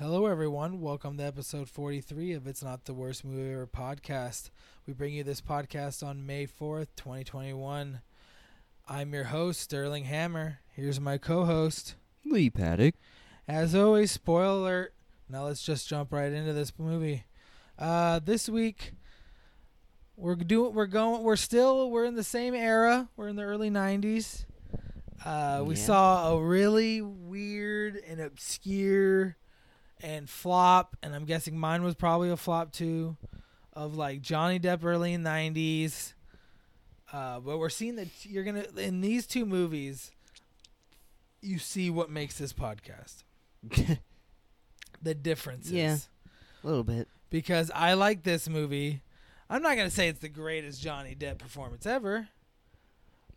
Hello, everyone. Welcome to episode 43 of It's Not the Worst Movie Ever podcast. We bring you this podcast on May 4th, 2021. I'm your host, Sterling Hammer. Here's my co host. Lee Paddock. As always, spoiler alert. Now let's just jump right into this movie. Uh, this week, we're doing, we're going, we're still, we're in the same era. We're in the early 90s. Uh, we Yeah. saw a really weird and obscure and flop, and I'm guessing mine was probably a flop too, of like Johnny Depp early in '90s. Uh, but we're seeing that you're gonna in these two movies, you see what makes this podcast. The differences. Yeah. A little bit. Because I like this movie. I'm not gonna say it's the greatest Johnny Depp performance ever.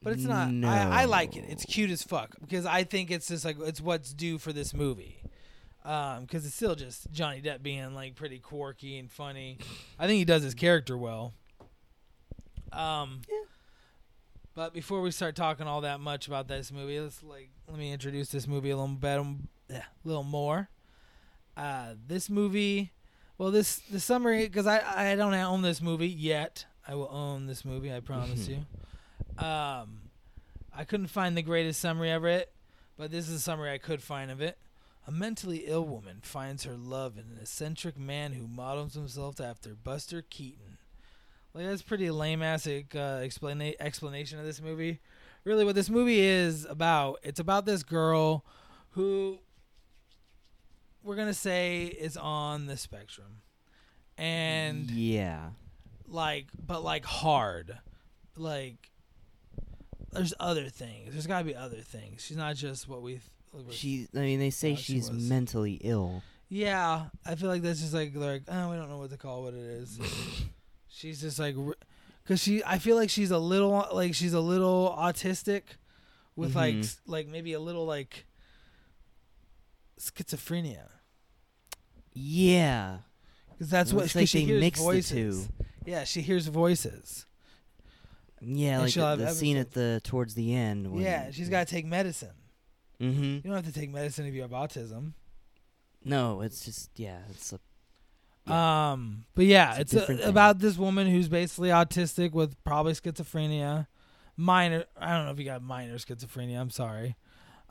But it's not. I, I like it. It's cute as fuck because I think it's just like it's what's due for this movie. Um, because it's still just Johnny Depp being like pretty quirky and funny. I think he does his character well. Um, Yeah. but before we start talking all that much about this movie, let's like let me introduce this movie a little bit, um, a little more. Uh, this movie, well, this the summary because I I don't own this movie yet. I will own this movie. I promise you. Um, I couldn't find the greatest summary of it, but this is a summary I could find of it. A mentally ill woman finds her love in an eccentric man who models himself after Buster Keaton. Like that's pretty lame ass uh, explain- explanation of this movie. Really, what this movie is about? It's about this girl who we're gonna say is on the spectrum, and yeah. like but like hard like there's other things there's got to be other things she's not just what we th- She. I mean, they say she she's was. mentally ill. yeah i feel like that's just like like oh we don't know what to call what it is she's just like because she i feel like she's a little like she's a little autistic with like Mhm. s- like maybe a little like schizophrenia Yeah. because that's what 'cause like she they hears mixed the two. yeah she hears voices Yeah, And like the, the scene at the towards the end. When, yeah she's got to take medicine Mm-hmm. You don't have to take medicine if you have autism. No, it's just yeah. It's a. Yeah. Um, but yeah, It's it's, a- different about this woman who's basically autistic with probably schizophrenia, minor. I don't know if you got minor schizophrenia. I'm sorry,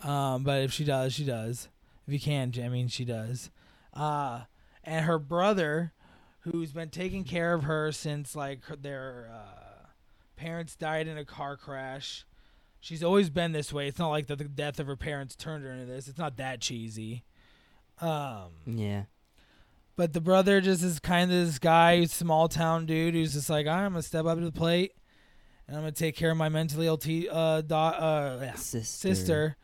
um, but if she does, she does. If you can, I mean, she does. Uh, and her brother, who's been taking care of her since like her, their uh, parents died in a car crash. She's always been this way. It's not like the, the death of her parents turned her into this. It's not that cheesy. Um, yeah. but the brother just is kind of this guy, small town dude who's just like, I'm gonna step up to the plate, and I'm gonna take care of my mentally ill t- uh, do- uh, Sister. sister,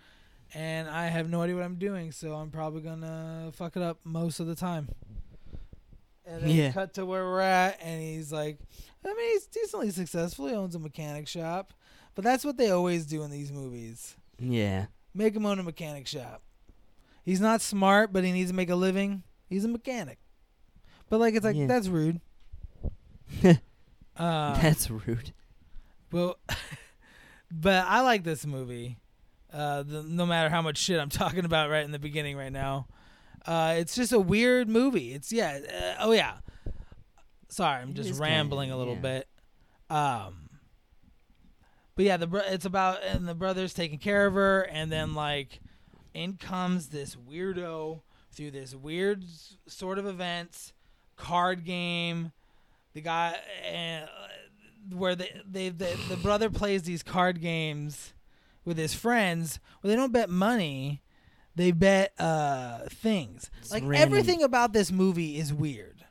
and I have no idea what I'm doing, so I'm probably gonna fuck it up most of the time. And then Yeah. cut to where we're at, and he's like, I mean, he's decently successful. He owns a mechanic shop, but that's what they always do in these movies: Yeah. make him own a mechanic shop. He's not smart, but he needs to make a living. He's a mechanic. But like, it's like Yeah. that's rude. Uh, That's rude. Well, but I like this movie. Uh, the, no matter how much shit I'm talking about right in the beginning right now, uh, it's just a weird movie. It's yeah. Uh, oh yeah. Sorry, I'm just is kinda, rambling a little yeah. bit. Um. But yeah, the bro- it's about and the brother's taking care of her, and then like, in comes this weirdo through this weird s- sort of events, card game. The guy uh, where they, they, the the brother plays these card games with his friends where they don't bet money, they bet uh things. It's like random. everything about this movie is weird.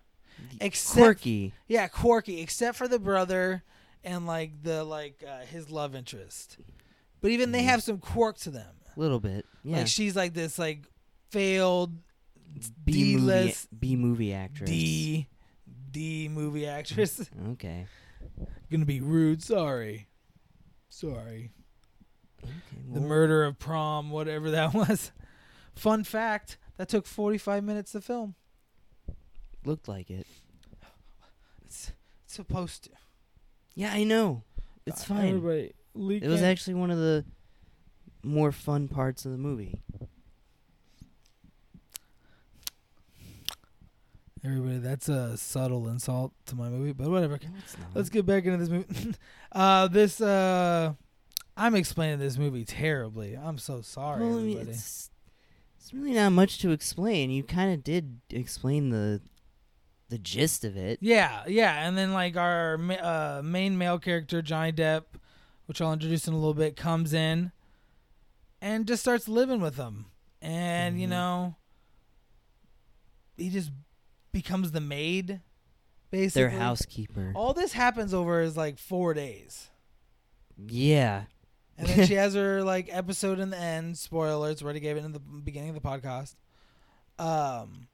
Except Quirky. yeah, quirky, except for the brother and like the like uh, his love interest. But even they Mhm. have some quirk to them. A little bit. Yeah. Like she's like this like failed B movie. D-list B movie actress. D D movie actress. Okay. Gonna be rude. Sorry. Sorry. Okay. The well, murder of prom, whatever that was. Fun fact: that took forty-five minutes to film. looked like it. It's, it's supposed to. Yeah, I know. It's God, fine. Everybody, Lee It was actually one of the more fun parts of the movie. Everybody, that's a subtle insult to my movie, but whatever. No, it's not. Let's get back into this movie. uh, this uh, I'm explaining this movie terribly. I'm so sorry, Well, I mean, everybody. it's, it's really not much to explain. You kind of did explain the the gist of it. Yeah, yeah, and then like our uh, main male character Johnny Depp, which I'll introduce in a little bit, comes in and just starts living with them, and you Mhm. know, he just becomes the maid, basically. Their housekeeper. All this happens over is like four days, Yeah. and then she has her like episode in the end. Spoilers, already gave it in the beginning of the podcast. Um,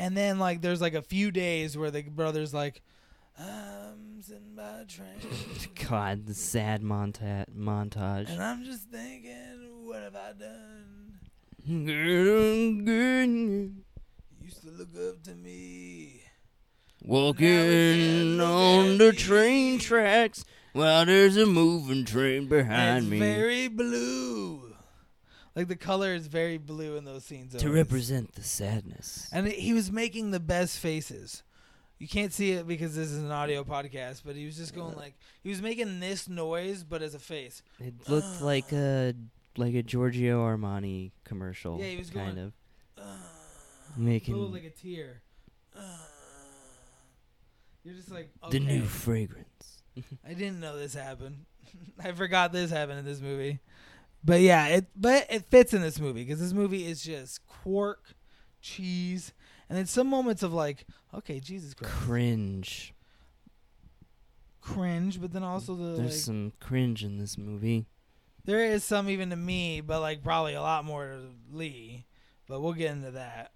and then like there's like a few days where the brother's like, I'm sitting by a train, God, the sad monta- montage. and I'm just thinking, what have I done? Used to look up to me. Walking on the train tracks while there's a moving train behind it's me. very blue. Like the color is very blue in those scenes. to always. represent the sadness. And it- he was making the best faces. You can't see it because this is an audio podcast, but he was just going like he was making this noise, but as a face. It looked like a like a Giorgio Armani commercial. Yeah, he was kind going- of. Uh, Making- like a tear. Uh, you're just like the new fragrance. I didn't know this happened. I forgot this happened in this movie. But yeah, it but it fits in this movie because this movie is just quark, cheese, and then some moments of like, okay, Jesus Christ, Cringe. cringe, but then also the There's like, some cringe in this movie. there is some even to me, but like probably a lot more to Lee. But we'll get into that.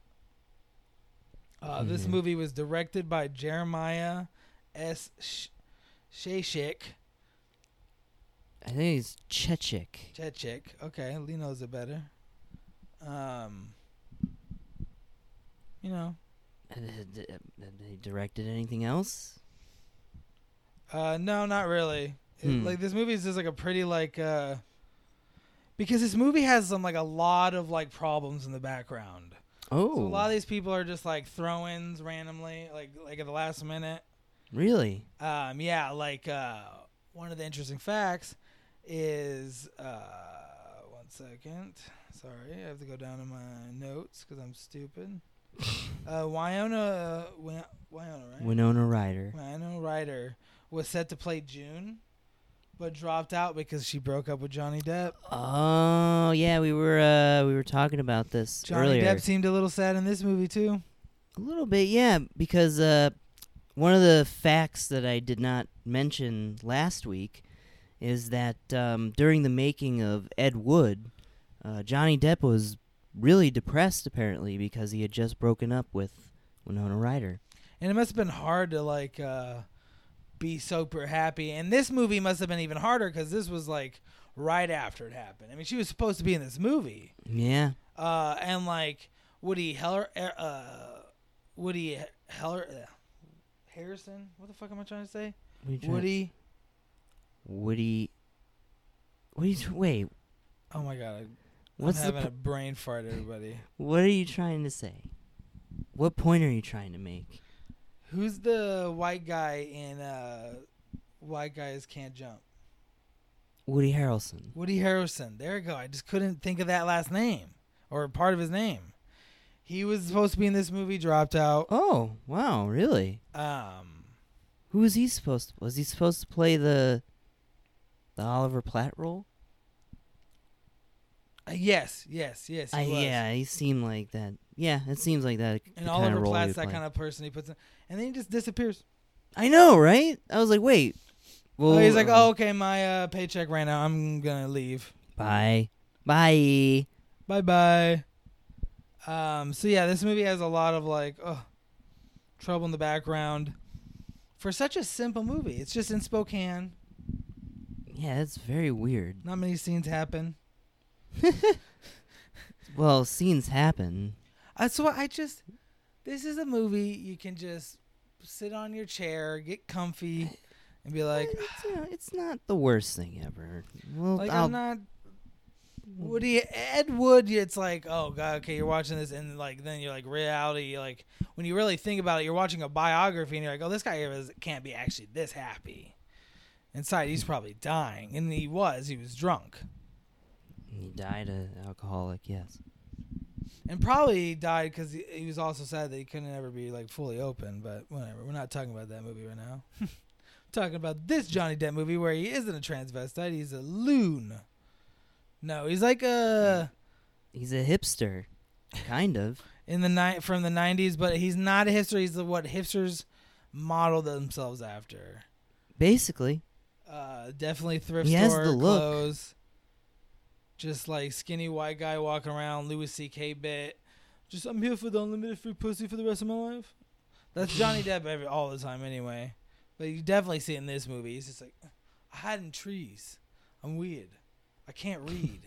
Uh, This Mhm. movie was directed by Jeremiah S. Sh- Shashik. I think he's Chechik. Chechik. Okay, Lee knows it better. Um, you know, Uh, d- d- They directed anything else? uh, no, not really. It- Hmm. like this movie is just like a pretty like uh, because this movie has some like a lot of like problems in the background. Oh, So a lot of these people are just like throw-ins randomly, like like at the last minute. really? Um, yeah, like uh, one of the interesting facts is uh, one second. Sorry, I have to go down to my notes because I'm stupid. uh, Wyona, uh, Wy- Wyona, right? Winona Ryder. Winona Ryder was set to play Joon, but dropped out because she broke up with Johnny Depp. Oh yeah, we were uh we were talking about this earlier. Johnny earlier. Depp seemed a little sad in this movie too. A little bit, yeah, because uh, one of the facts that I did not mention last week is that um, during the making of Ed Wood, uh, Johnny Depp was really depressed apparently because he had just broken up with Winona Ryder. And it must have been hard to like uh, be super happy. And this movie must have been even harder because this was like right after it happened. I mean, she was supposed to be in this movie, Yeah, uh, and like Woody Heller, uh, Woody Heller, uh, Harrison. What the fuck am I trying to say? Woody. Woody. What are you? Wait, Oh my god, what's I'm the? having Po- a brain fart, everybody. what are you trying to say? What point are you trying to make? Who's the white guy in uh, White Guys Can't Jump? Woody Harrelson. Woody Harrelson. There we go. I just couldn't think of that last name or part of his name. He was supposed to be in this movie, dropped out. Oh wow, really? Um, Who was he supposed to? Was he supposed to play the the Oliver Platt role? uh, yes, yes, yes. He I, was. yeah, he seemed like that. Yeah, it seems like that. And Oliver kind of role Platt's that kind of person he puts in, and then he just disappears. I know, right? I was like, wait. Well, oh, he's like, oh, okay, my uh, paycheck ran out. I'm gonna leave. bye, bye. Bye bye. Um, so yeah, this movie has a lot of like, oh, trouble in the background. For such a simple movie, it's just in Spokane. Yeah, that's very weird. Not many scenes happen. Well, scenes happen. Uh, so I just, this is a movie you can just sit on your chair, get comfy, and be like, it's, you know, it's not the worst thing ever. Well, like I'll, I'm not. Woody Ed Wood, it's like, oh god, okay, you're watching this, and like then you're like reality, like when you really think about it, you're watching a biography, and you're like, oh, this guy is, can't be actually this happy. Inside, he's probably dying, and he was. He was drunk, He died an alcoholic. Yes. and probably died because he, he was also sad that he couldn't ever be like fully open. But whatever, we're not talking about that movie right now. talking about this Johnny Depp movie where he isn't a transvestite; he's a loon. No, he's like a. He's a hipster, kind of. in the night from the 90s but he's not a hipster he's the, what hipsters model themselves after Basically, uh definitely thrift He store clothes. Just like skinny white guy walking around louis ck bit. Just i'm here for the unlimited free pussy for the rest of my life. That's johnny depp every, all the time anyway. But you definitely see it in this movie. He's just like i hide in trees. I'm weird. I can't read.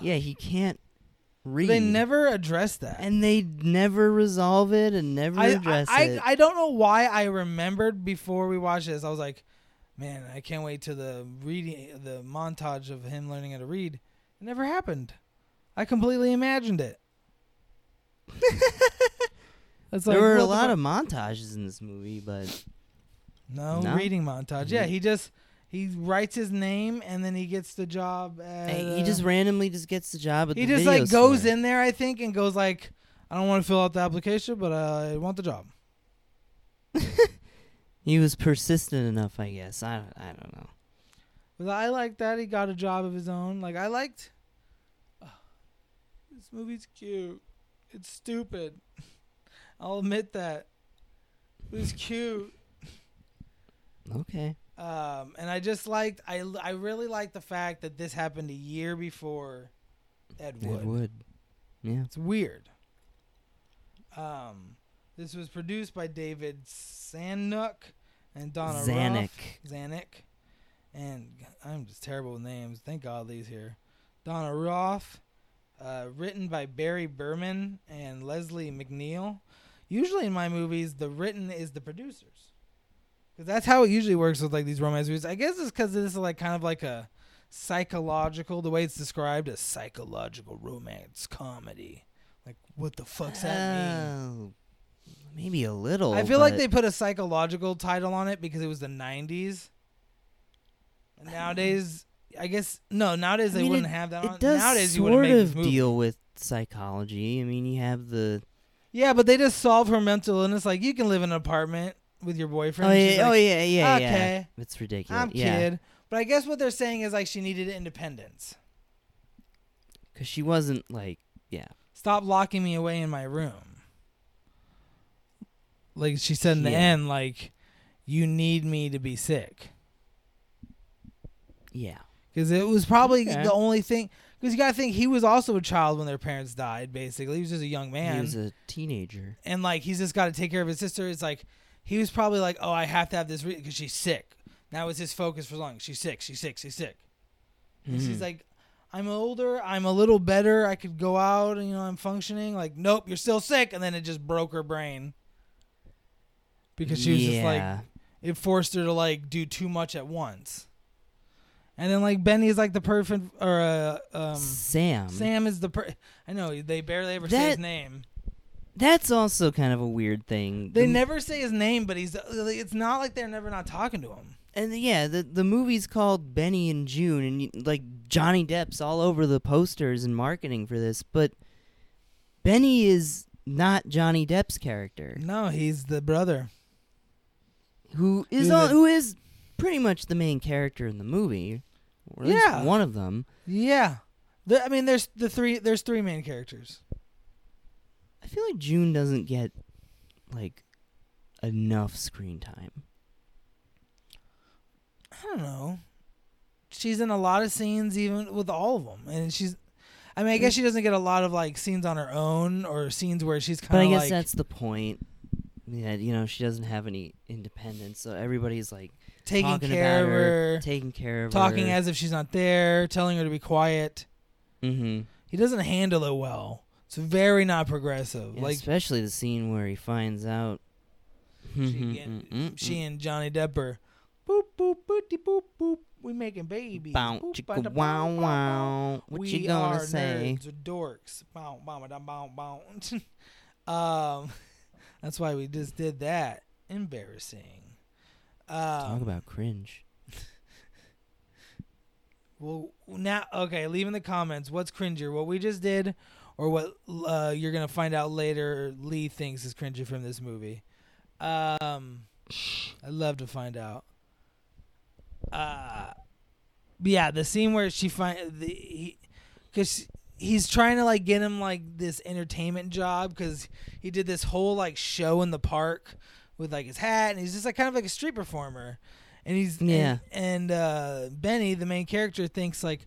Yeah, he can't read. they never address that. And they never resolve it and never I, address I, it. I, I don't know why I remembered before we watched this. I was like, man, I can't wait to the reading, the montage of him learning how to read. It never happened. I completely imagined it. It's there were a lot fu- of montages in this movie, but no, No? reading montage. Yeah, he just he writes his name and then he gets the job. At, hey, he uh, just randomly just gets the job at he the just video like goes in there, I think, and goes like, I don't want to fill out the application, but I want the job. He was persistent enough, I guess. I don't, I don't know. 'Cause I like that he got a job of his own. Like I liked. this movie's cute. It's stupid. I'll admit that. It was cute. Okay. Um, and I just liked. I I really liked the fact that this happened a year before Ed Wood. Ed Wood. Yeah. It's weird. Um, this was produced by David Sanuk and Donna Zanuck. Zanuck. And I'm just terrible with names. Thank God Lee's here. Donna Roth. Uh, written by Barry Berman and Leslie McNeil. Usually in my movies, the written is the producers. Because that's how it usually works with like these romance movies. I guess it's because this is like kind of like a psychological, the way it's described, a psychological romance comedy. Like, what the fuck's that mean? Oh, maybe a little. I feel like but they put a psychological title on it because it was the 90s. Nowadays, I guess no. Nowadays I they mean, wouldn't have that. It on. does nowadays you wouldn't sort make this of movie. deal with psychology. I mean, you have the. Yeah, but they just solve her mental illness. Like you can live in an apartment with your boyfriend. Oh She's yeah, oh like, yeah, yeah, yeah. okay. It's ridiculous. I'm yeah, kid. But I guess what they're saying is like she needed independence. because she wasn't like, yeah, Stop locking me away in my room. Like she said in the Yeah. end, like you need me to be sick. yeah. because it was probably Okay. the only thing. Because you gotta think he was also a child when their parents died. Basically, he was just a young man, He was a teenager. and like he's just got to take care of his sister. It's like he was probably like, "Oh, I have to have this because she's sick." That was his focus for long. She's sick. She's sick. She's sick. And she's hmm. like, "I'm older. I'm a little better. I could go out. And, you know, I'm functioning." Like, nope, you're still sick. And then it just broke her brain because she was just like, it forced her to like do too much at once. And then like Benny is like the perfect or uh, um Sam. Sam is the per I know they barely ever say his That- name. That's also kind of a weird thing. They The- never say his name, but he's it's not like they're never not talking to him. and yeah, the the movie's called Benny and Joon, and like Johnny Depp's all over the posters and marketing for this, but Benny is not Johnny Depp's character, No, he's the brother. Who is He's all, who is pretty much the main character in the movie, or at least Yeah. one of them. Yeah. The, I mean there's the three there's three main characters. I feel like Joon doesn't get like enough screen time. I don't know. She's in a lot of scenes even with all of them. And she's I mean I guess mm. she doesn't get a lot of like scenes on her own or scenes where she's kind of. But I guess like that's the point. Yeah, you know, she doesn't have any independence, so everybody's like taking care of her, her, taking care of talking her. Talking as if she's not there, telling her to be quiet. mm-hmm. He doesn't handle it well. It's very not progressive. Yeah, like especially the scene where he finds out. she, and, she and Johnny Depp are boop boop boopty boop boop. We making babies. Bow, Boop, chicka, wow, bow, bow. wow. What we you gonna are say? Nerds or dorks. Bow, bow, bow, bow. um, that's why we just did that. Embarrassing. Um, Talk about cringe. Well, now, okay, leave in the comments what's cringier, what we just did, or what uh, you're gonna find out later. Lee thinks is cringy from this movie. Um, I'd love to find out. Uh, yeah, the scene where she find the he, because he's trying to like get him like this entertainment job because he did this whole like show in the park with like his hat and he's just like kind of like a street performer and he's Yeah. and, and uh benny the main character thinks like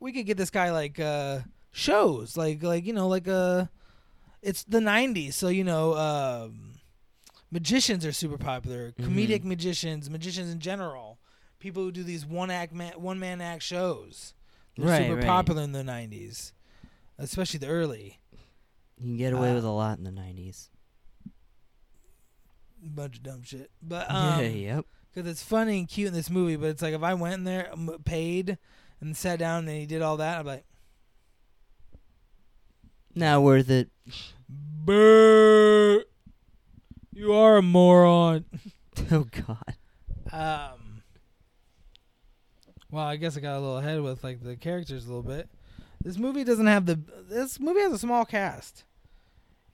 we could get this guy like uh shows like like you know like uh it's the 90s so you know um magicians are super popular comedic Mhm. magicians magicians in general people who do these one act man one man act shows they're Right, super right. popular in the 90s especially the early You can get away Uh, with a lot in the 90s. bunch of dumb shit but um yeah, yep. because it's funny and cute in this movie but it's like if i went in there paid and sat down and he did all that i'm like Not worth it. Brr, you are a moron Oh, God. Um. Well, I guess I got a little ahead with like the characters a little bit. This movie doesn't have the. This movie has a small cast.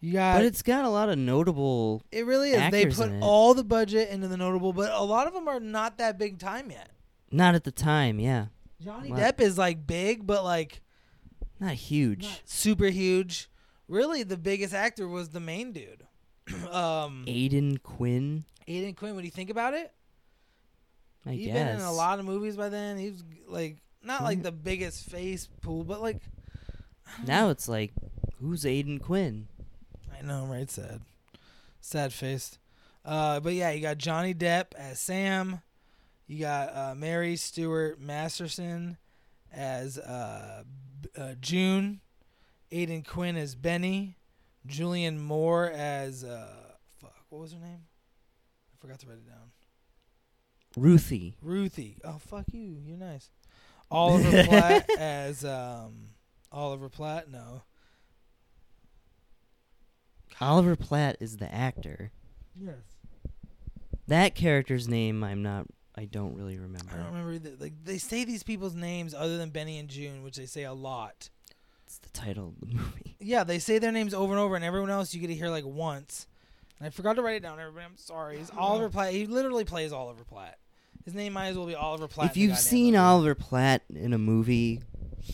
You got. But it's got a lot of notable. it really is. They put all the budget into the notable, but a lot of them are not that big time yet. Not at the time, yeah. Johnny? Depp is like big, but like Not huge. not super huge. Really, the biggest actor was the main dude. um, Aidan Quinn, Aidan Quinn. When you think about it, I He's guess. been in a lot of movies by then. He was like not like Mhm. the biggest face pool, but like Now it's like, who's Aidan Quinn? I know, right? Sad, sad faced. Uh, but yeah, you got Johnny Depp as Sam. You got uh, Mary Stuart Masterson as uh, uh, Joon. Aidan Quinn as Benny. Julianne Moore as uh, fuck. What was her name? I forgot to write it down. Ruthie. Ruthie. Oh fuck you. You're nice. Oliver Platt as um Oliver Platt. No. Oliver Platt is the actor. Yes. That character's name, I'm not. I don't really remember. I don't remember. The, like they say these people's names other than Benny and Joon, which they say a lot. It's the title of the movie. Yeah, they say their names over and over, and everyone else you get to hear like once. And I forgot to write it down. Everybody, I'm sorry. It's Oliver Platt. He literally plays Oliver Platt. His name might as well be Oliver Platt. if you've seen movie. Oliver Platt in a movie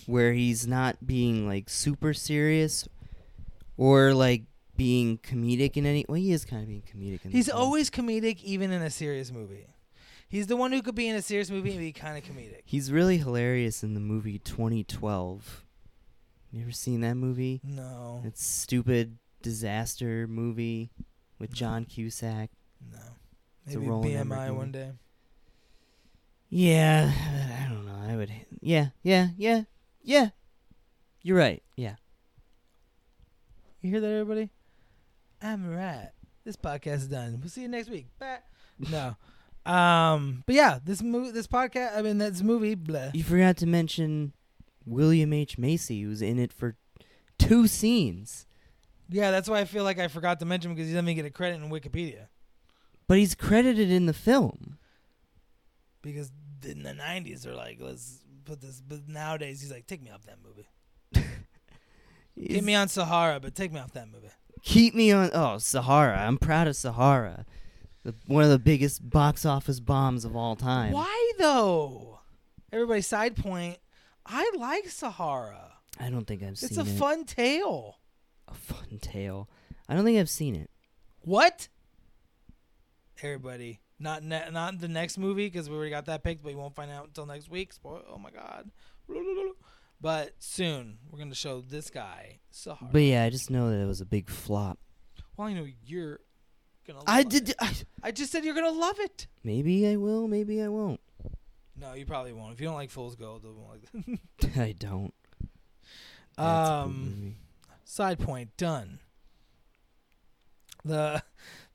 where he's not being like super serious or like being comedic in any well he is kind of being comedic in he's always comedic, even in a serious movie. He's the one who could be in a serious movie and be kind of comedic. he's really hilarious in the movie 2012 you ever seen that movie No, it's stupid disaster movie with John Cusack no. Maybe BMI one day. Yeah I don't know I would yeah yeah yeah yeah you're right yeah You hear that, everybody? I'm right. This podcast is done. We'll see you next week. Bye. No. Um. But yeah, this movie, this podcast. I mean, this movie. Blah. You forgot to mention William H. Macy, who's in it for two scenes. Yeah, that's why I feel like I forgot to mention him because he doesn't even get a credit in Wikipedia. But he's credited in the film. Because in the '90s, they're like, let's put this. But nowadays, he's like, take me off that movie. Get me on Sahara, but take me off that movie. Keep me on. Oh, Sahara. I'm proud of Sahara. The, one of the biggest box office bombs of all time. Why though? Everybody, side point. I like Sahara. I don't think I've It's seen it. It's a fun tale. a fun tale. I don't think I've seen it. What? Everybody, not ne- not the next movie because we already got that picked, but you won't find out until next week. Spoil. Oh my god. But soon we're gonna show this guy. But yeah, I just know that it was a big flop. well, I know you're gonna. I did. it. I, I just said you're gonna love it. maybe I will. Maybe I won't. No, you probably won't. If you don't like Fool's Gold, you won't like. I don't. That's um. Side point done. The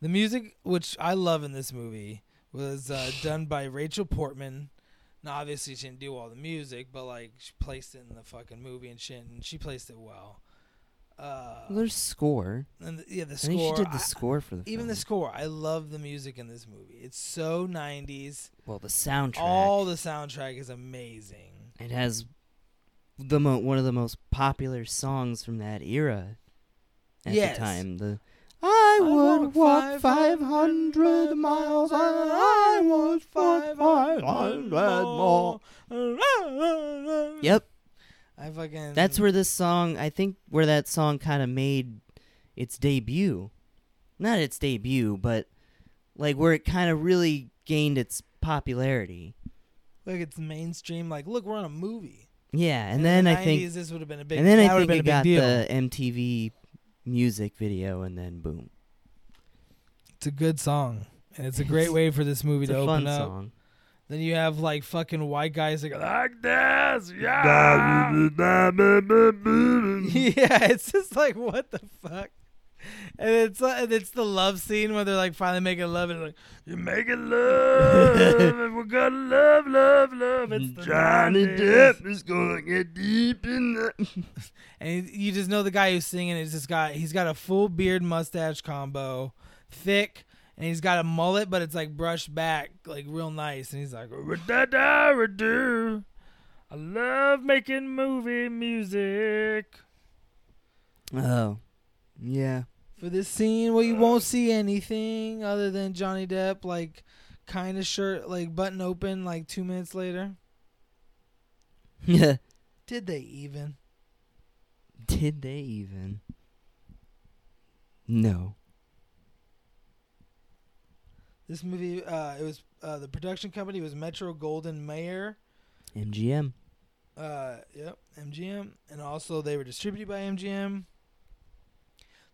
the music which I love in this movie was uh, done by Rachel Portman. Now, obviously, she didn't do all the music, but like she placed it in the fucking movie and shit, and she placed it well. Uh, Well, there's score. and the, yeah, the I score. think she did the I- score for the even the score. I love the music in this movie. It's so '90s. well, the soundtrack. All the soundtrack is amazing. it has the mo- one of the most popular songs from that era at Yes. the time. The I would walk 500 miles and I would walk 500 more. Yep, I fucking. that's where this song, I think, where that song kind of made its debut. Not its debut, but like where it kind of really gained its popularity. Like it's mainstream. Like, look, we're on a movie. Yeah, and in then the I think this would have been a big. and then I think it got deal. the MTV music video, and then boom. It's a good song, and it's a great way for this movie It's to a open fun up. song. Then you have like fucking white guys that go like this, yeah. yeah, it's just like what the fuck. And it's and it's the love scene where they're like finally making love and like you're making love and we're gonna love, love, love. It's the 90s." is gonna get deep in the. and you just know the guy who's singing is this guy. He's got a full beard mustache combo, thick, and he's got a mullet, but it's like brushed back, like real nice. And he's like, "Ra-da-da-ra-do. I love making movie music. Oh, yeah. For this scene, well, you won't see anything other than Johnny Depp, like, kind of shirt, like, button open, like, two minutes later. Yeah. Did they even? Did they even? No. This movie, uh, it was, uh, the production company was Metro-Goldwyn-Mayer. MGM. Uh, yep, MGM, and also they were distributed by MGM.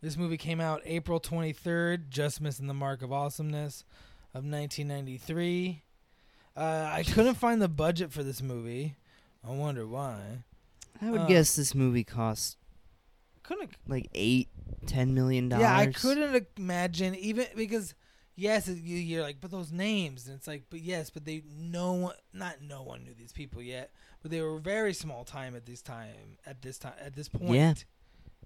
This movie came out April 23rd, just missing the mark of awesomeness of 1993. Uh, I couldn't find the budget for this movie. I wonder why. I would Uh, guess this movie cost Couldn't. like eight, ten million dollars. Yeah, I couldn't imagine even because yes, you- you're like, but those names, and it's like, but yes, but they no one, not no one knew these people yet, but they were very small time at this time, at this time, at this point. Yeah.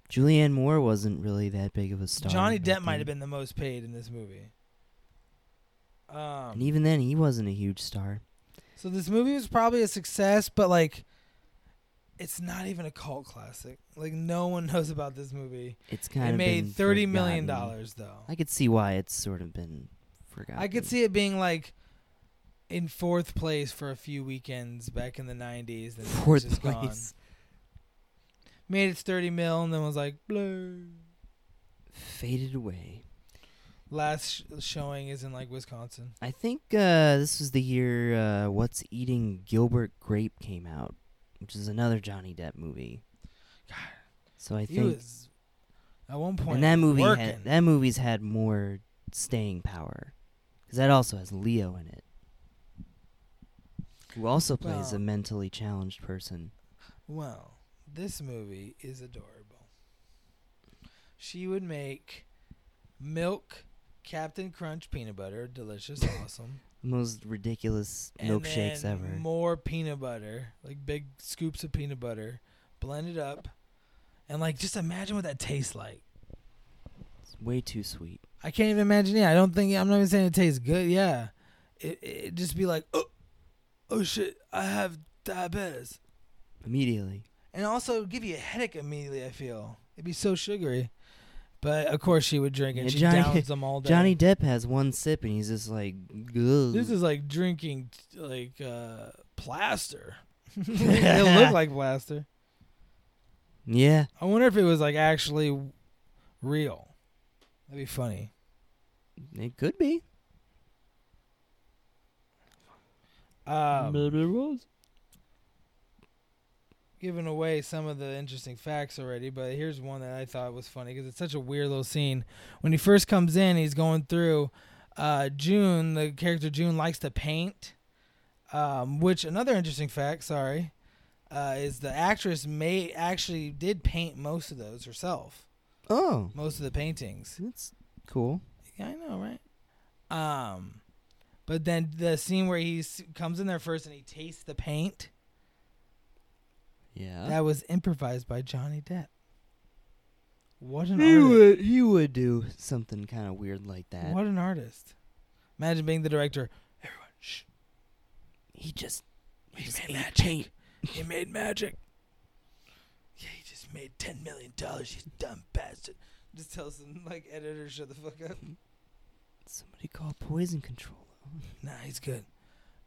Julianne Moore wasn't really that big of a star. Johnny Depp might have been the most paid in this movie. Um, And even then, he wasn't a huge star. so this movie was probably a success, but like, it's not even a cult classic. Like no one knows about this movie. It's kind It of made thirty million forgotten. dollars though. I could see why it's sort of been forgotten. I could see it being like in fourth place for a few weekends back in the nineties. Then fourth it's just gone. Made its thirty mil, and then was like, blue. Faded away. Last sh- showing is in like Wisconsin. I think uh, this was the year uh, What's Eating Gilbert Grape came out, which is another Johnny Depp movie. God, So I think, was at one point. and that movie working. had, that movie's had more staying power, because that also has Leo in it, who also plays Well- a mentally challenged person. Well, this movie is adorable. She would make milk Captain Crunch peanut butter, delicious, awesome. Most ridiculous milkshakes ever. More peanut butter, like big scoops of peanut butter, blended up, and like just imagine what that tastes like. It's way too sweet. I can't even imagine. Yeah, I don't think I'm not even saying it tastes good. Yeah, it it just be like, oh, oh shit, I have diabetes, Immediately. And also give you a headache immediately. I feel it'd be so sugary, but of course she would drink it. Yeah, she Johnny- downs them all day. Johnny Depp has one sip and he's just like, Ugh. this is like drinking like uh plaster. it looked like plaster. yeah. I wonder if it was like actually real. That'd be funny. It could be. Um, Maybe it was. Giving away some of the interesting facts already, but here's one that I thought was funny because it's such a weird little scene. When he first comes in, he's going through. Uh, Joon, the character Joon, likes to paint. Um, which another interesting fact, sorry, uh, is the actress may actually did paint most of those herself. Oh, Most of the paintings. that's cool. Yeah, I know, right? Um, But then the scene where he comes in there first and he tastes the paint, Yeah. that was improvised by Johnny Depp. What an he artist. would he would do something kind of weird like that. What an artist. Imagine being the director. Everyone, shh. He just He just made magic. paint. He made magic. Yeah, he just made ten million dollars. You dumb bastard. Just tell some like editor shut the fuck up. Somebody call poison control. Nah, he's good.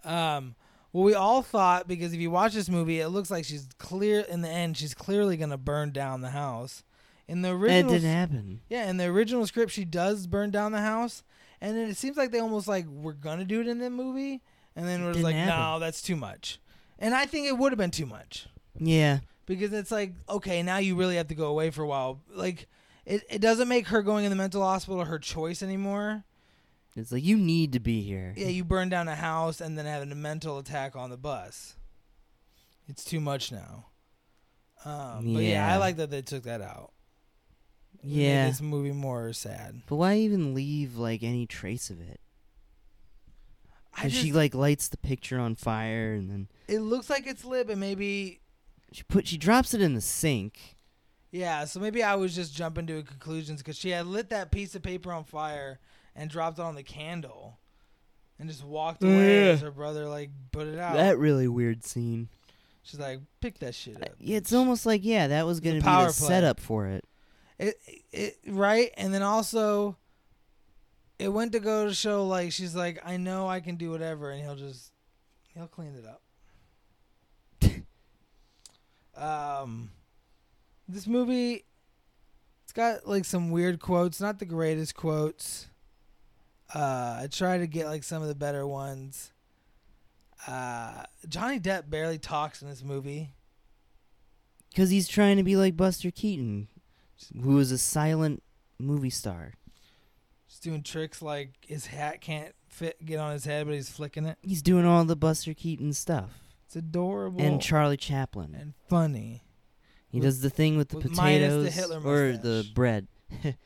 Um, well, we all thought because if you watch this movie, it looks like she's clear in the end. She's clearly gonna burn down the house. In the original, didn't happen. yeah, in the original script, she does burn down the house, and then it seems like they almost like we're gonna do it in the movie, and then we're like, no, that's too much. And I think it would have been too much Yeah. because it's like, okay, now you really have to go away for a while. Like, it it doesn't make her going in the mental hospital her choice anymore. It's like you need to be here. Yeah, you burn down a house and then having a mental attack on the bus. It's too much now. Um, But yeah, I like that they took that out. It Yeah. this movie more sad. But why even leave like any trace of it? 'Cause just, she like lights the picture on fire and then it looks like it's lit, but maybe she put she drops it in the sink. yeah. So maybe I was just jumping to conclusions because she had lit that piece of paper on fire and dropped it on the candle, and just walked away Yeah. as her brother like put it out. That really weird scene. She's like, pick that shit up. Yeah, it's almost like yeah, that was gonna be power the play. setup for it. it, it right and then also it went to go to show like she's like i know i can do whatever and he'll just he'll clean it up um this movie it's got like some weird quotes not the greatest quotes uh i try to get like some of the better ones uh johnny depp barely talks in this movie Because he's trying to be like Buster Keaton, who was a silent movie star. just doing tricks like his hat can't fit get on his head but he's flicking it He's doing all the Buster Keaton stuff. It's adorable And Charlie Chaplin. and funny. he with- does the thing with the the potatoes Hitler or the bread.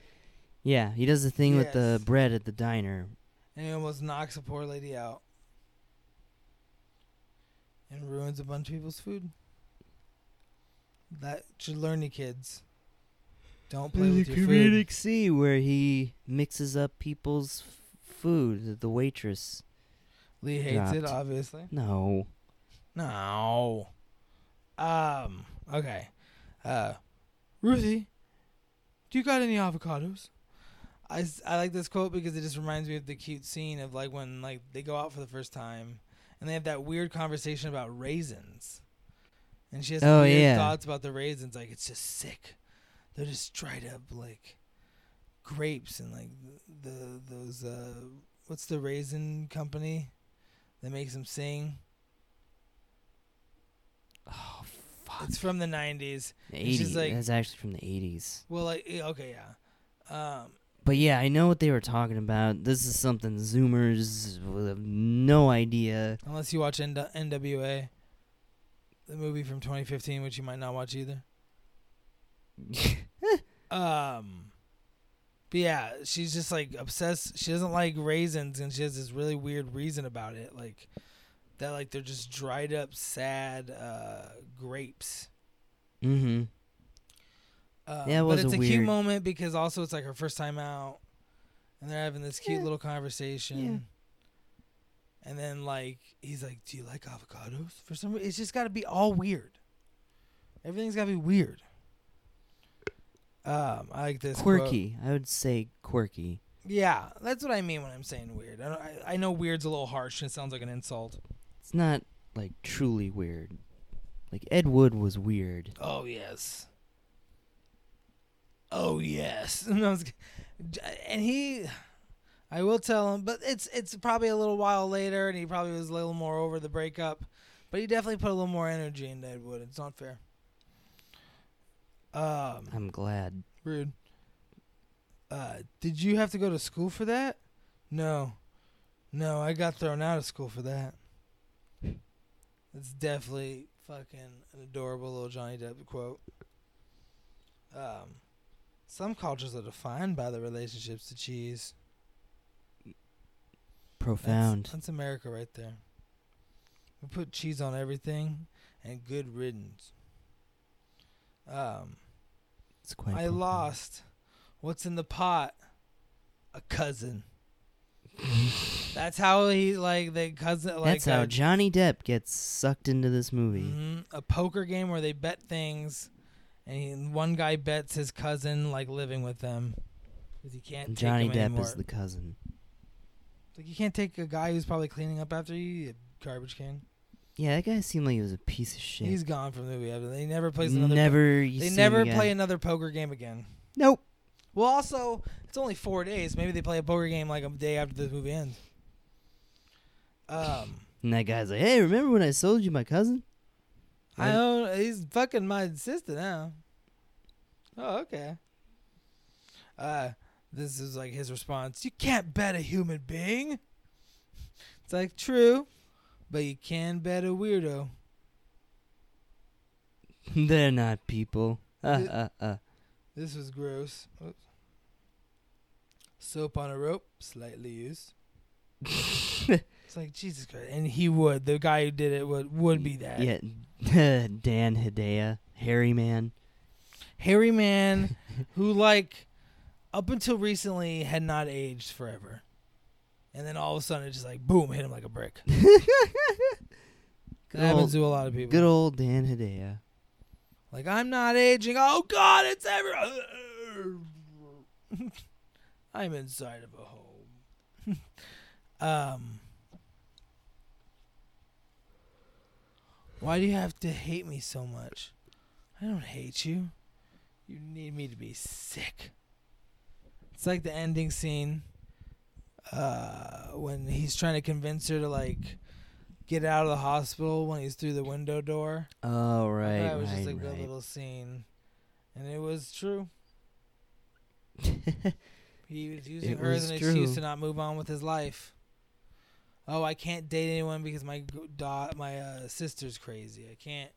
yeah, he does the thing with the Yes. bread at the diner. And he almost knocks a poor lady out. And ruins a bunch of people's food. That should learn you kids. Don't play with the your food. comedic scene where he mixes up people's f- food. that The waitress. Lee hates it, dropped. obviously. No. No. Um, okay. Uh, Ruthie, do you got any avocados? I, I like this quote because it just reminds me of the cute scene of like when like they go out for the first time and they have that weird conversation about raisins. And she has Oh, weird yeah. thoughts about the raisins like it's just sick. They're just dried up like grapes and like the, the those uh what's the raisin company that makes them sing? Oh, fuck. It's from the '90s. The 80s. like- That's actually from the 80s. Well, like eh, okay, yeah. Um, But yeah, I know what they were talking about. This is something Zoomers will have no idea. unless you watch N- NWA, the movie from 2015, which you might not watch either. Um, but yeah, she's just like obsessed. She doesn't like raisins, and she has this really weird reason about it, like that, like they're just dried up, sad uh, grapes. mm-hmm. Um, Yeah, it was but it's a a, cute weird- moment because also it's like her first time out, and they're having this cute Yeah. little conversation. And then like he's like, "Do you like avocados?" For some reason, it's just got to be all weird. Everything's got to be weird. Um, I like this quote. Quirky. I would say quirky. Yeah, that's what I mean when I'm saying weird. I, don't, I I know weird's a little harsh and it sounds like an insult. It's not like truly weird. Like Ed Wood was weird. Oh yes. Oh yes. And, was- and he, I will tell him, but it's it's probably a little while later, and he probably was a little more over the breakup, but he definitely put a little more energy into Ed Wood. It's not fair. Um, I'm glad. rude. Uh, did you have to go to school for that? No, no, I got thrown out of school for that. It's definitely fucking an adorable little Johnny Depp quote. Um, some cultures are defined by the relationships to cheese. Profound. That's, that's America right there. We put cheese on everything, and good riddance. Um, it's quite. I profound. lost. What's in the pot? A cousin. That's how he like the cousin. Like That's how a, Johnny Depp gets sucked into this movie. Mhm, a poker game where they bet things, and he, one guy bets his cousin like living with them because he can't. Johnny Depp anymore. is the cousin. like you can't take a guy who's probably cleaning up after you, garbage can. Yeah, that guy seemed like he was a piece of shit. He's gone from the movie. after- He never plays another. po- never. you they never play another poker game again. Nope. Well, also it's only four days. Maybe they play a poker game like a day after the movie ends. Um, And that guy's like, "Hey, remember when I sold you my cousin?" I don't. He's fucking my sister now. Oh, okay. Uh, this is like his response. You can't bet a human being. It's like true, but you can bet a weirdo. They're not people. Uh, Th- uh, uh. This was gross. Oops. Soap on a rope, slightly used. It's like Jesus Christ, and he would. The guy who did it would would be that. Yeah, Dan Hedaya, Harry Man. hairy man who like up until recently had not aged forever. And then all of a sudden it just like boom hit him like a brick. Good, that happens old, to a lot of people. Good old Dan Hedaya. like i'm not aging. Oh god it's ever i'm inside of a home. Um why do you have to hate me so much? I don't hate you. You need me to be sick. It's like the ending scene uh when he's trying to convince her to like get out of the hospital when he's through the window door. Oh right, that was right, just a good right. little scene. And it was true. He was using It her as was an excuse to not move on with his life oh i can't date anyone because my da- my uh, sister's crazy. I can't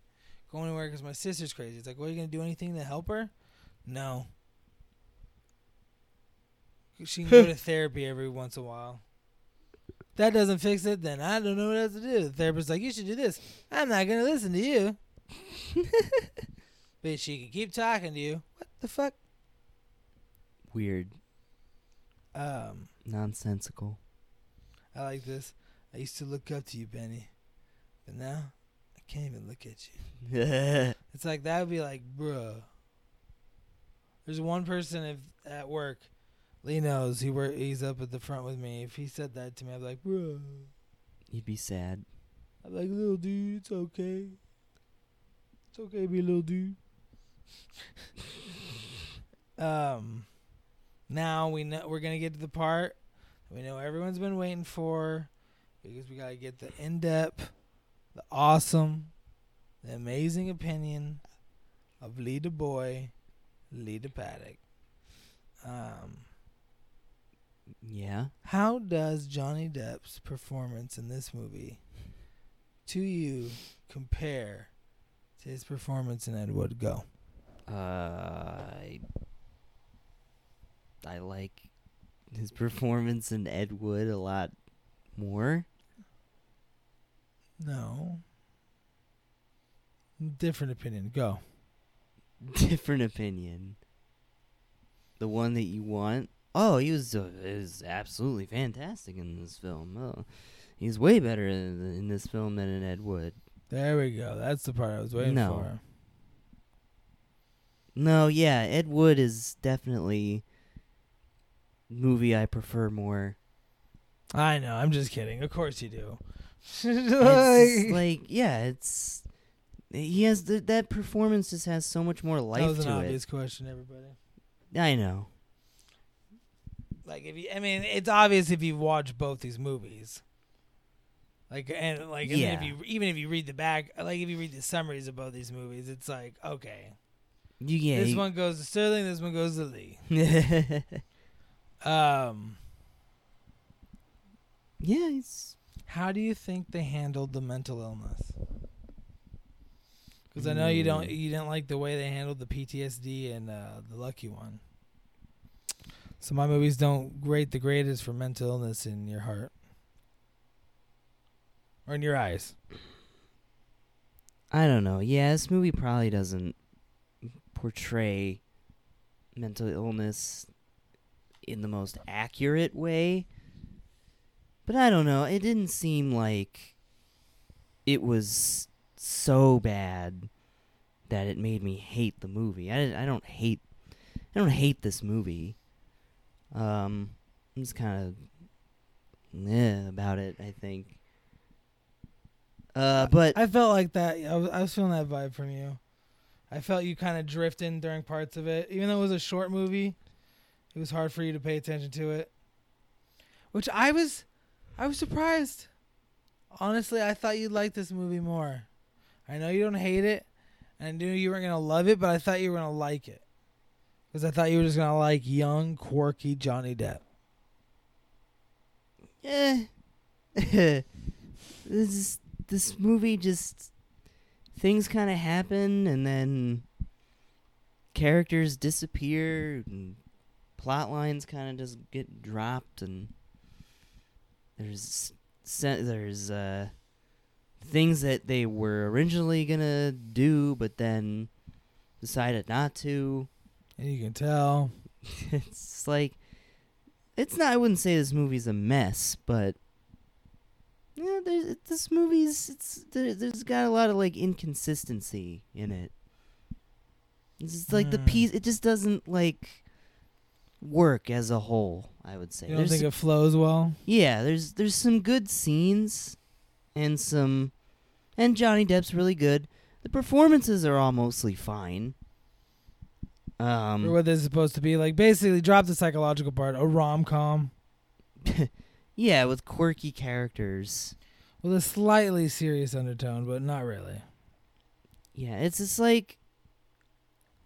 go anywhere because my sister's crazy. It's like what are you gonna do anything to help her? No. She can go to therapy every once in a while. That doesn't fix it then i don't know what else to do. The therapist's like you should do this. I'm not gonna listen to you. But she can keep talking to you. What the fuck? Weird, um. Nonsensical. I like this. I used to look up to you, Benny, but now I can't even look at you. It's like that would be like, bruh. There's one person if at work, Lee knows he work. He's up at the front with me. If he said that to me, I'd be like, bruh. You'd be sad. I'm like, little dude, it's okay. It's okay to be a little dude. um, now we know we're gonna get to the part we know everyone's been waiting for because we gotta get the in depth, the awesome, the amazing opinion of Lee the Boy, Lee the Paddock. Um, Yeah. how does Johnny Depp's performance in this movie to you compare to his performance in Ed Wood? Go. Uh, I I like his performance in Ed Wood a lot more. No. Different opinion. Go. Different opinion. The one that you want. Oh, he was uh, was absolutely fantastic in this film. Oh, he's way better in, in this film than in Ed Wood. There we go. That's the part I was waiting No. for. No, yeah, Ed Wood is definitely movie I prefer more. I know. I'm just kidding. Of course you do. It's like yeah, it's he has the, that performance just has so much more life that was an to obvious question, everybody. I know. Like if you, I mean, it's obvious if you've watched both these movies. Like and like and then if you even if you read the back, like if you read the summaries of both these movies, it's like okay, You yeah. this you- one goes to Sterling, this one goes to Lee. Um. Yeah, it's how do you think they handled the mental illness? Because I know you don't Mm. you didn't like the way they handled the PTSD and uh, the Lucky One. So my movies don't rate the greatest for mental illness in your heart. or in your eyes? I don't know. Yeah, this movie probably doesn't portray mental illness in the most accurate way. But I don't know. It didn't seem like it was so bad that it made me hate the movie. I, I don't hate I don't hate this movie. Um, I'm just kind of yeah about it. I think. Uh, but I felt like that. I was, I was feeling that vibe from you. I felt you kind of drifting during parts of it, even though it was a short movie. It was hard for you to pay attention to it, which I was, I was surprised. Honestly, I thought you'd like this movie more. I know you don't hate it, and I knew you weren't gonna love it, but I thought you were gonna like it, because I thought you were just gonna like young, quirky Johnny Depp. Yeah, this this movie just things kind of happen and then characters disappear and plot lines kind of just get dropped and there's there's uh things that they were originally gonna do but then decided not to And you can tell. it's like it's not. I wouldn't say this movie's a mess, but yeah, there's this movie's it's there, there's got a lot of like inconsistency in it. It's just like the Hmm. piece. It just doesn't like work as a whole. I would say. You don't There's think it flows well? yeah, there's there's some good scenes and some and Johnny Depp's really good. The performances are all mostly fine. Um or what this is supposed to be like? Basically, drop the psychological part. A rom com yeah, with quirky characters. with a slightly serious undertone, but not really. Yeah, it's just like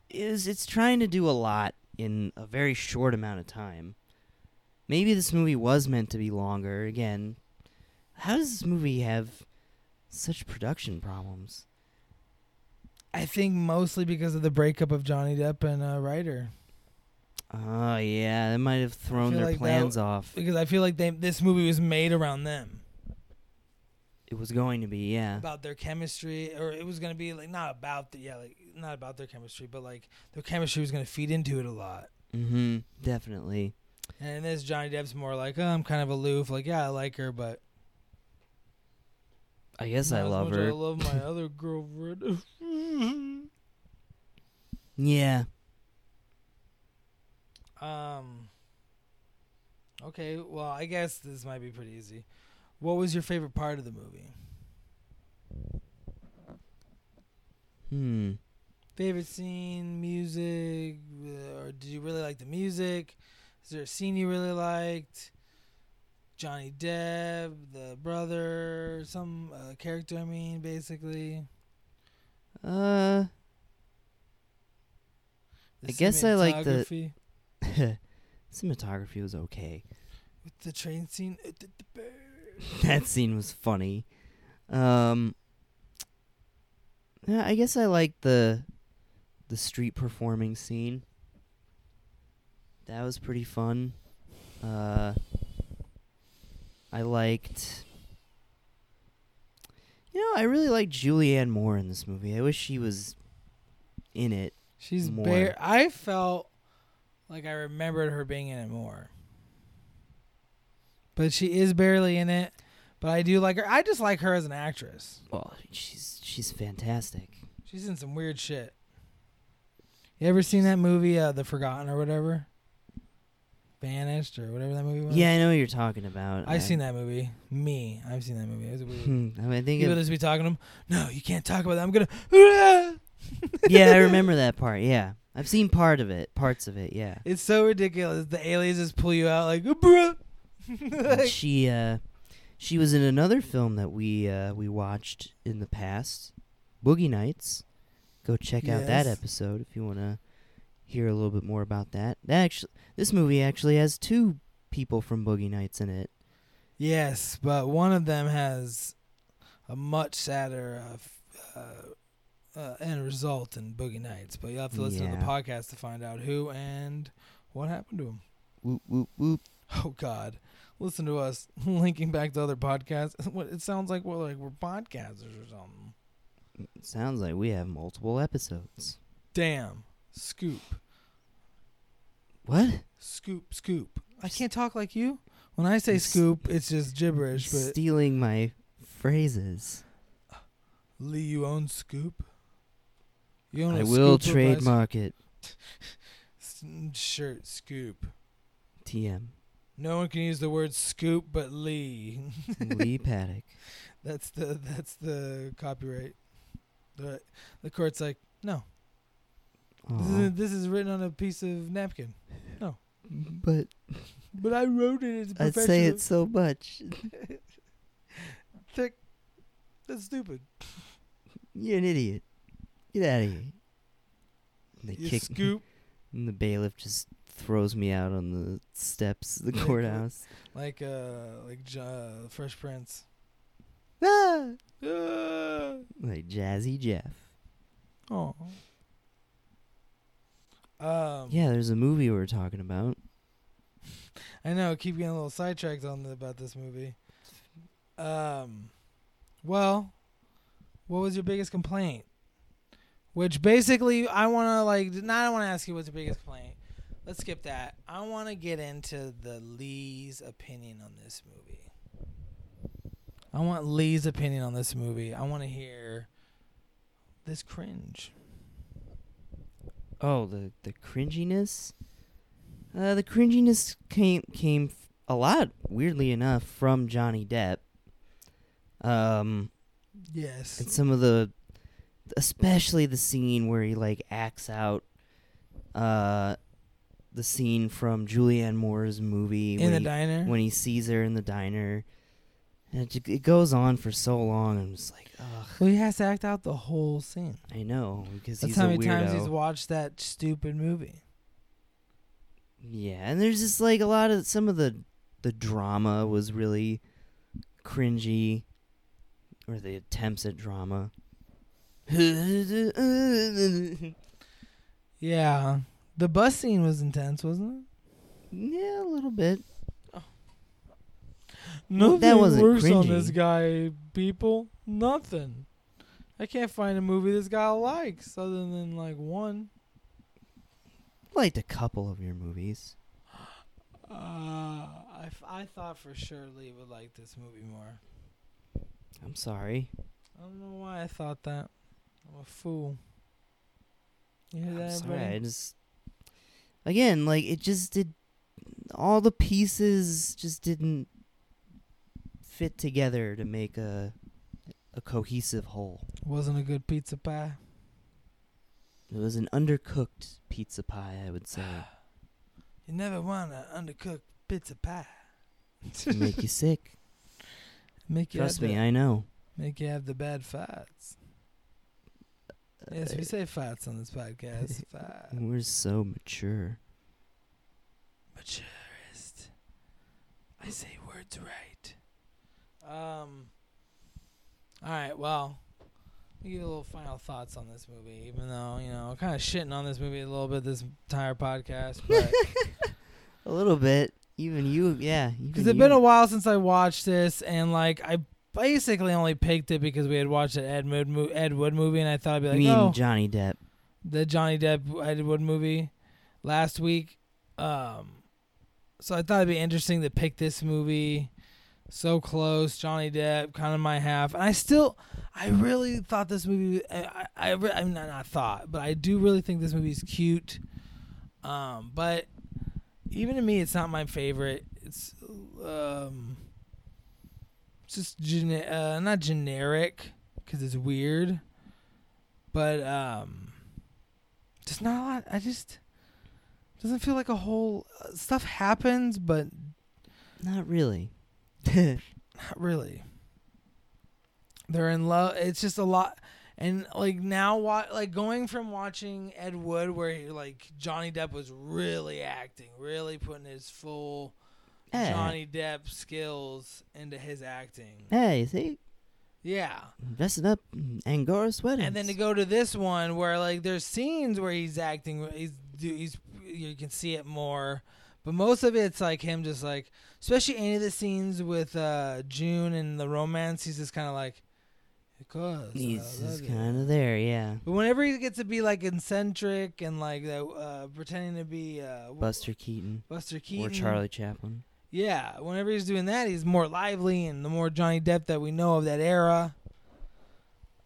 it's it's trying to do a lot in a very short amount of time. Maybe this movie was meant to be longer. Again, how does this movie have such production problems? I think mostly because of the breakup of Johnny Depp and uh, Ryder. Oh yeah, that might have thrown their like that plans off. Because I feel like they this movie was made around them It was going to be, yeah. about their chemistry, or it was gonna be like not about the yeah like not about their chemistry, but like their chemistry was gonna feed into it a lot. Mm-hmm. Definitely. And this Johnny Depp's more like oh, I'm kind of aloof, like yeah I like her, but I guess I love her. I love my other girlfriend. Yeah. Um. Okay, well, I guess this might be pretty easy. What was your favorite part of the movie? Hmm. Favorite scene, music, uh, or did you really like the music? Is there a scene you really liked? Johnny Depp, the brother, some uh, character. I mean, basically. Uh. I guess I like the- cinematography cinematography was okay. with the train scene. that scene was funny. Um, yeah, I guess I like the the street performing scene. That was pretty fun. Uh, I liked. You know, I really liked Julianne Moore in this movie. I wish she was in it. She's More. bare. I felt like I remembered her being in it more, but she is barely in it. But I do like her. I just like her as an actress. Well, she's she's fantastic. She's in some weird shit. You ever seen that movie, uh, The Forgotten or whatever? Vanished or whatever that movie was. Yeah, I know what you're talking about. I've seen that movie. Me, I've seen that movie. It was weird. I, mean, I think People just be talking to him. No, you can't talk about that. I'm gonna. yeah, I remember that part. Yeah, I've seen part of it, parts of it. Yeah, It's so ridiculous. The aliens just pull you out like, bruh. And she uh, she was in another film that we uh, we watched in the past, Boogie Nights. Go check out that episode if you want to hear a little bit more about that. That actually, this movie actually has two people from Boogie Nights in it. yes, but one of them has a much sadder uh, f- uh, uh, end result in Boogie Nights. But you'll have to listen to the podcast to find out who and what happened to him. Whoop whoop whoop. Oh God, listen to us linking back to other podcasts. It sounds like we're like we're podcasters or something. Sounds like we have multiple episodes. Damn, scoop, What? scoop, scoop. I can't talk like you. When I say It's- scoop, it's just gibberish. But Stealing my phrases. Lee, you own scoop. You own I a will Scoop with trademark it. shirt scoop. TM. No one can use the word scoop but Lee. Lee Paddock. that's the that's the copyright. The the court's like, no, this is, this is written on a piece of napkin. No. But But I wrote it as a I'd say it so much. Thick. That's stupid. You're an idiot. Get out of here. And they You kick scoop and the bailiff just throws me out on the steps of the Like, courthouse. like uh like J- uh, Fresh Prince. ah! Ah! Like Jazzy Jeff. Oh. Um, Yeah, there's a movie we were talking about. I know. Keep getting a little sidetracked on the, about this movie. Um, well, what was your biggest complaint? Which basically, I want to like. Not I want to ask you what's your biggest complaint. Let's skip that. I want to get into the Lee's opinion on this movie. I want Lee's opinion on this movie. I want to hear this cringe. Oh, the the cringiness. Uh, the cringiness came came a lot, weirdly enough, from Johnny Depp. Um, Yes. and some of the, especially the scene where he like acts out, uh, the scene from Julianne Moore's movie In when the he, diner. when he sees her in the diner. And it, it goes on for so long. I'm just like, ugh. well, he has to act out the whole scene. I know because That's he's how many times he's watched that stupid movie. Yeah, and there's just like a lot of some of the the drama was really cringy, or the attempts at drama. Yeah, the bus scene was intense, wasn't it? yeah, a little bit. it? Nothing that wasn't works on this guy, people. Nothing. I can't find a movie this guy likes other than like one. Liked a couple of your movies. Uh, I, f- I thought for sure Lee would like this movie more. I'm sorry. I don't know why I thought that. I'm a fool. You hear I'm that, sorry. I just again like it just did. All the pieces just didn't fit together to make a a cohesive whole. Wasn't a good pizza pie. It was an undercooked pizza pie, I would say. You never want an undercooked pizza pie. to make you sick. Make you Trust me, the, I know. make you have the bad fights. Yes, we say fats on this podcast. Fight. We're so mature. Maturist. I say words right. Um. All right. Well, let me give you a little final thoughts on this movie. Even though you know, kind of shitting on this movie a little bit this entire podcast, but A little bit. Even you, yeah. because it's been a while since I watched this, and like I basically only picked it because we had watched that Ed Wood, mo- Ed Wood movie, and I thought I'd be You like, mean oh, Johnny Depp? the Johnny Depp Ed Wood movie last week. Um, so I thought it'd be interesting to pick this movie. So close, Johnny Depp, kind of my half, and I still, I really thought this movie. I, I, I, re- I mean, not, not thought, but I do really think this movie's cute. Um, but even to me, it's not my favorite. It's um, it's just gene- uh, not generic because it's weird, but um, just not a lot. I just doesn't feel like a whole uh, stuff happens, but Not really. not really. They're in love. It's just a lot, and like now, what like going from watching Ed Wood, where he, like Johnny Depp was really acting, really putting his full Hey. Johnny Depp skills into his acting. Hey, see, Yeah. dressing up Angora sweaters. And then to go to this one where like there's scenes where he's acting, he's he's you can see it more, But most of it's like him just like, especially any of the scenes with uh, Joon and the romance. He's just kind of like, because He's just kind of there, yeah. But whenever he gets to be like eccentric and like uh, pretending to be uh, Buster Keaton Buster Keaton or Charlie Chaplin. Yeah, whenever he's doing that, he's more lively and the more Johnny Depp that we know of that era.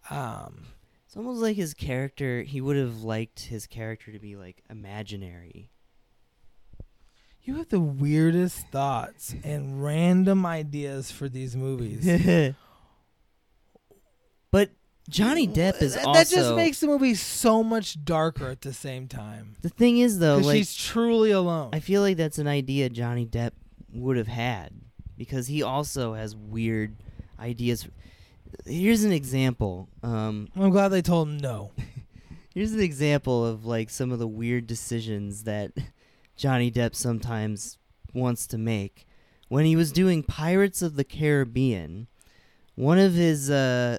Um, It's almost like his character. He would have liked his character to be like imaginary. you have the weirdest thoughts and random ideas for these movies. but Johnny Depp is that, also that just makes the movie so much darker at the same time. the thing is though. Like she's truly alone. I feel like that's an idea Johnny Depp would have had because he also has weird ideas. Here's an example. Um, I'm glad they told him no. here's an example of like some of the weird decisions that Johnny Depp sometimes wants to make. When he was doing Pirates of the Caribbean, one of his uh,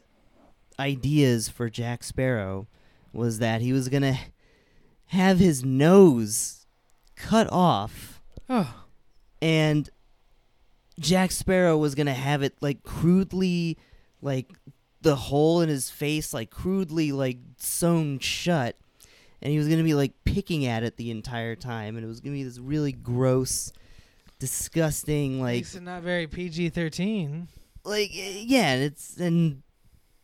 ideas for Jack Sparrow was that he was gonna have his nose cut off Oh, and Jack Sparrow was gonna have it like crudely, like the hole in his face, like crudely, like sewn shut, and he was gonna be like picking at it the entire time, and it was gonna be this really gross, disgusting, like, makes it not very PG-13. like eh, yeah, it's and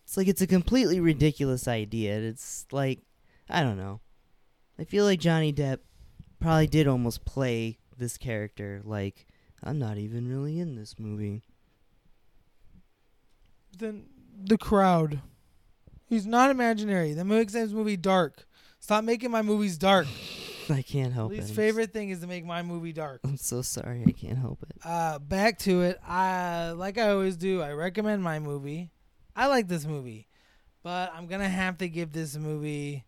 it's like it's a completely ridiculous idea. It's like I don't know. I feel like Johnny Depp probably did almost play this character like I'm not even really in this movie. Then the crowd. He's not imaginary. That makes his movie dark. Stop making my movies dark. I can't help it. Least I'm favorite thing is to make my movie dark. I'm so sorry. I can't help it. Uh, back to it. I like I always do. I recommend my movie. I like this movie, but I'm gonna have to give this movie.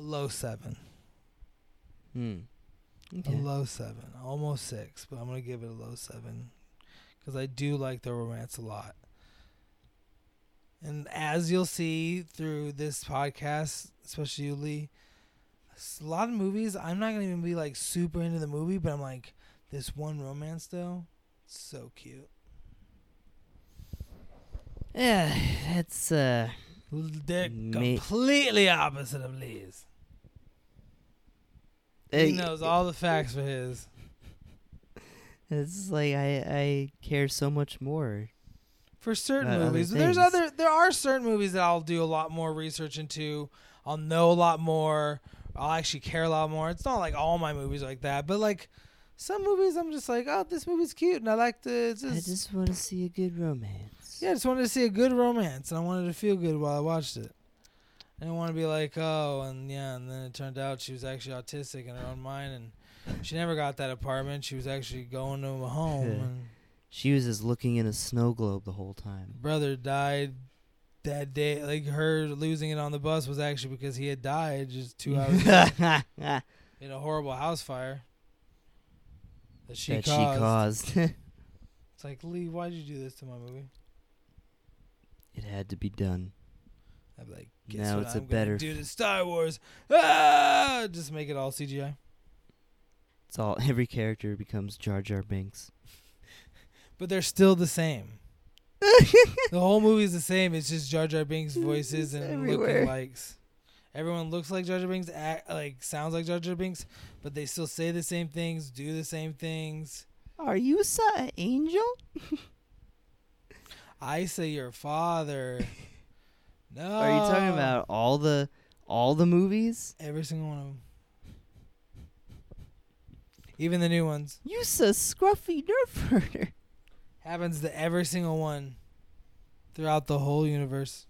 A low seven. Hmm. A low seven. Almost six, but I'm gonna give it a low seven because I do like the romance a lot. And as you'll see through this podcast, especially you, Lee, a lot of movies I'm not gonna even be like super into the movie, but I'm like this one romance though, so cute. Yeah, that's uh. They're completely opposite of Lee's. He knows all the facts for his. It's like I I care so much more. for certain uh, movies. There's other there are certain movies that I'll do a lot more research into. I'll know a lot more. I'll actually care a lot more. It's not like all my movies are like that, but like some movies I'm just like, oh, this movie's cute, and I like to. It's I just, just want to see a good romance. yeah, I just wanted to see a good romance, and I wanted to feel good while I watched it. I didn't want to be like, oh, and yeah, and then it turned out she was actually autistic in her own mind, and she never got that apartment. She was actually going to a home, and She was just looking in a snow globe the whole time. brother died that day. Like her losing it on the bus was actually because he had died just two hours ago in a horrible house fire that she that caused. she caused. It's like Lee, why'd you do this to my movie? it had to be done. I'd be like, guess Now what it's a I'm gonna better do to Star Wars? Ah! Just make it all CGI. It's all every character becomes Jar Jar Binks. But they're still the same. the whole movie's the same. It's just Jar Jar Binks voices and everywhere. looking likes. Everyone looks like Jar Jar Binks, act, like sounds like Jar Jar Binks, but they still say the same things, do the same things. Are you an angel? I say your father. No. Are you talking about all the all the movies? every single one of them? Even the new ones You a scruffy nerf herder. happens to every single one throughout the whole universe.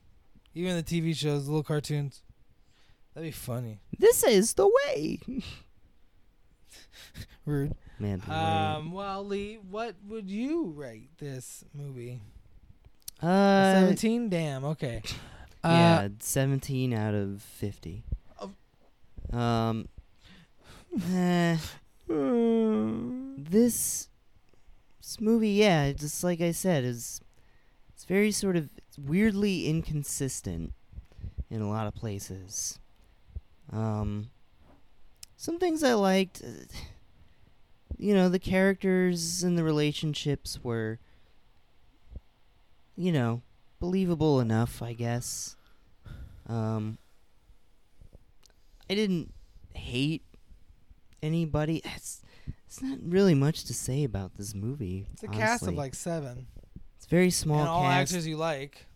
Even the TV shows, the little cartoons. That'd be funny. This is the way. Rude. Man, Um. Well, Lee, what would you rate this movie? uh, Seventeen. Damn. Okay. Uh, yeah, seventeen out of fifty. Oh. Um, eh, this this movie, yeah, just like I said, is it's very sort of weirdly inconsistent. in a lot of places. Um, some things I liked, uh, you know, the characters and the relationships were, you know, believable enough, I guess. Um, I didn't hate anybody. It's, it's not really much to say about this movie. It's a cast of like seven, it's very small and all cast, actors you like.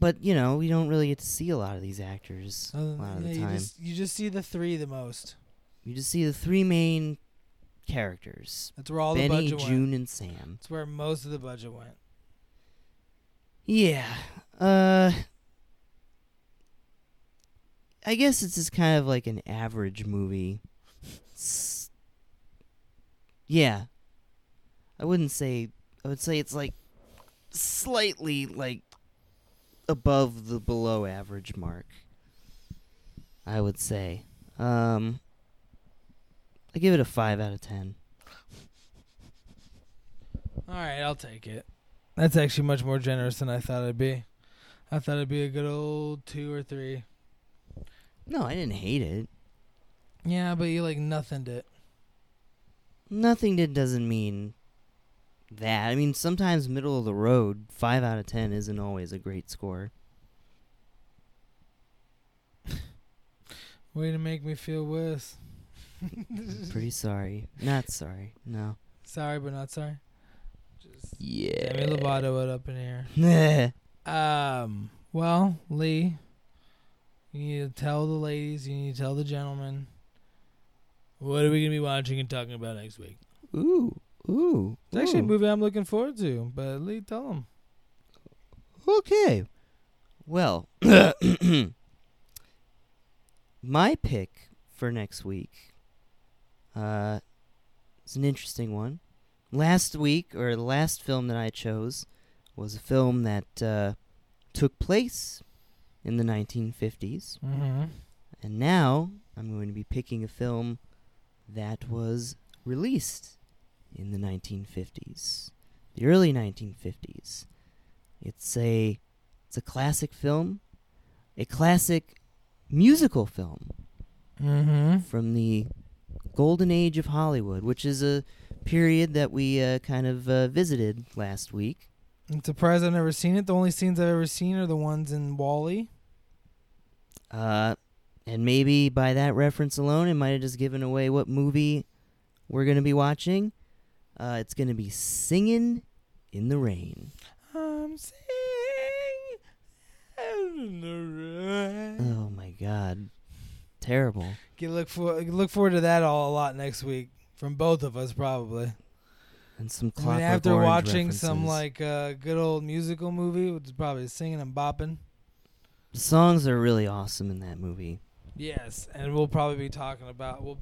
but you know we don't really get to see a lot of these actors Uh, a lot of yeah, the you time. just you just see the three the most. You just see the three main characters: That's where all the Benny, budget went. Joon, and Sam. That's where most of the budget went. Yeah. Uh I guess it's just kind of like an average movie. S- yeah. I wouldn't say I would say it's like slightly like above the below average mark. I would say. Um I give it a 5 out of 10. All right, I'll take it. That's actually much more generous than I thought it'd be. I thought it'd be a good old two or three. No, I didn't hate it. Yeah, but you like nothing it. Nothing that doesn't mean that. I mean, sometimes middle of the road, 5 out of 10 isn't always a great score. Way to make me feel worse. Pretty sorry. Not sorry. No. Sorry, but not sorry. Yeah. Demi Lovato it up in here. Yeah. Um. Well, Lee, you need to tell the ladies. You need to tell the gentlemen. What are we gonna be watching and talking about next week? ooh. Ooh. It's actually a movie I'm looking forward to. But Lee, tell them. Okay. Well, my pick for next week uh is an interesting one. Last week or the last film that I chose was a film that uh, took place in the 1950s. Mm-hmm. And now I'm going to be picking a film that was released in the 1950s, the early 1950s. It's a it's a classic film, a classic musical film Mm-hmm. from the golden age of Hollywood, which is a period that we uh, kind of uh, visited last week. I'm surprised I've never seen it. The only scenes I've ever seen are the ones in WALL-E. Uh, and maybe by that reference alone, it might have just given away what movie we're going to be watching. Uh, it's going to be Singing in the Rain. I'm singing in the rain. Oh my god. Terrible. Get look for look forward to that all a lot next week from both of us probably. And some I mean, after Orange watching some like uh, good old musical movie, which is probably singing and bopping. The songs are really awesome in that movie. Yes, and we'll probably be talking about. We'll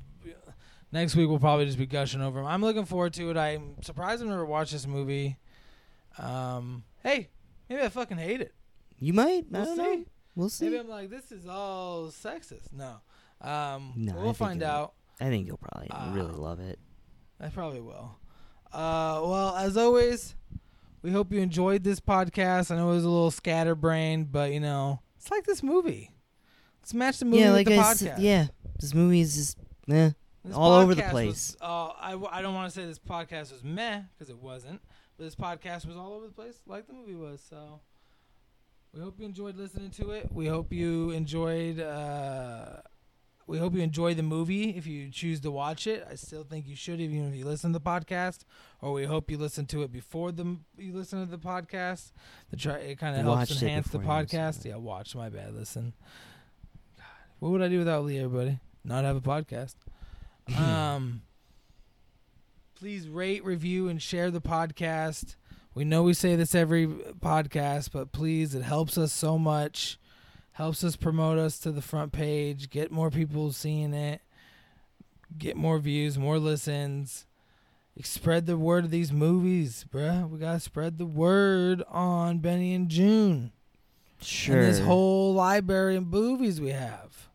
next week. We'll probably just be gushing over them. I'm looking forward to it. I'm surprised I've never watched this movie. Um, hey, maybe I fucking hate it. You might. We'll don't see. know. We'll see. Maybe I'm like, this is all sexist. No. Um, No, we'll think find out. I think you'll probably really Uh, love it. I probably will. Uh, well, as always, we hope you enjoyed this podcast. I know it was a little scatterbrained, but you know, it's like this movie. Let's match the movie Yeah, with like the I podcast. said, yeah. This movie is just eh. All over the place. Was, uh, I, w- I don't want to say this podcast was meh because it wasn't, but this podcast was all over the place like the movie was. So we hope you enjoyed listening to it. We hope you enjoyed. Uh, we hope you enjoy the movie if you choose to watch it. I still think you should, even if you listen to the podcast. Or we hope you listen to it before the you listen to the podcast. To try, it kind of helps enhance the before you listen podcast. Yeah, watch. My bad. Listen. God, what would I do without Lee? Everybody, not have a podcast. um, please rate, review, and share the podcast. We know we say this every podcast, but please, it helps us so much. Helps us promote us to the front page, get more people seeing it, get more views, more listens. Spread the word of these movies, bruh. We gotta spread the word on Benny and Joon Sure. and this whole library of movies we have.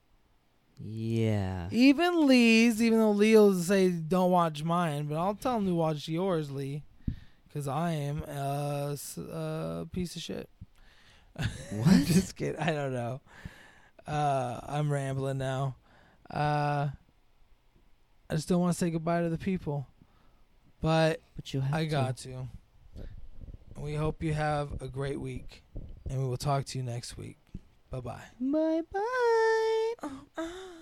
yeah. Even Lee's, even though Lee will say don't watch mine, but I'll tell him to watch yours, Lee, because I am a piece of shit. What? Just kidding. I don't know. Uh, I'm rambling now. Uh, I just don't want to say goodbye to the people, but But you have I to. got to. We hope you have a great week, and we will talk to you next week. Bye bye. Bye bye.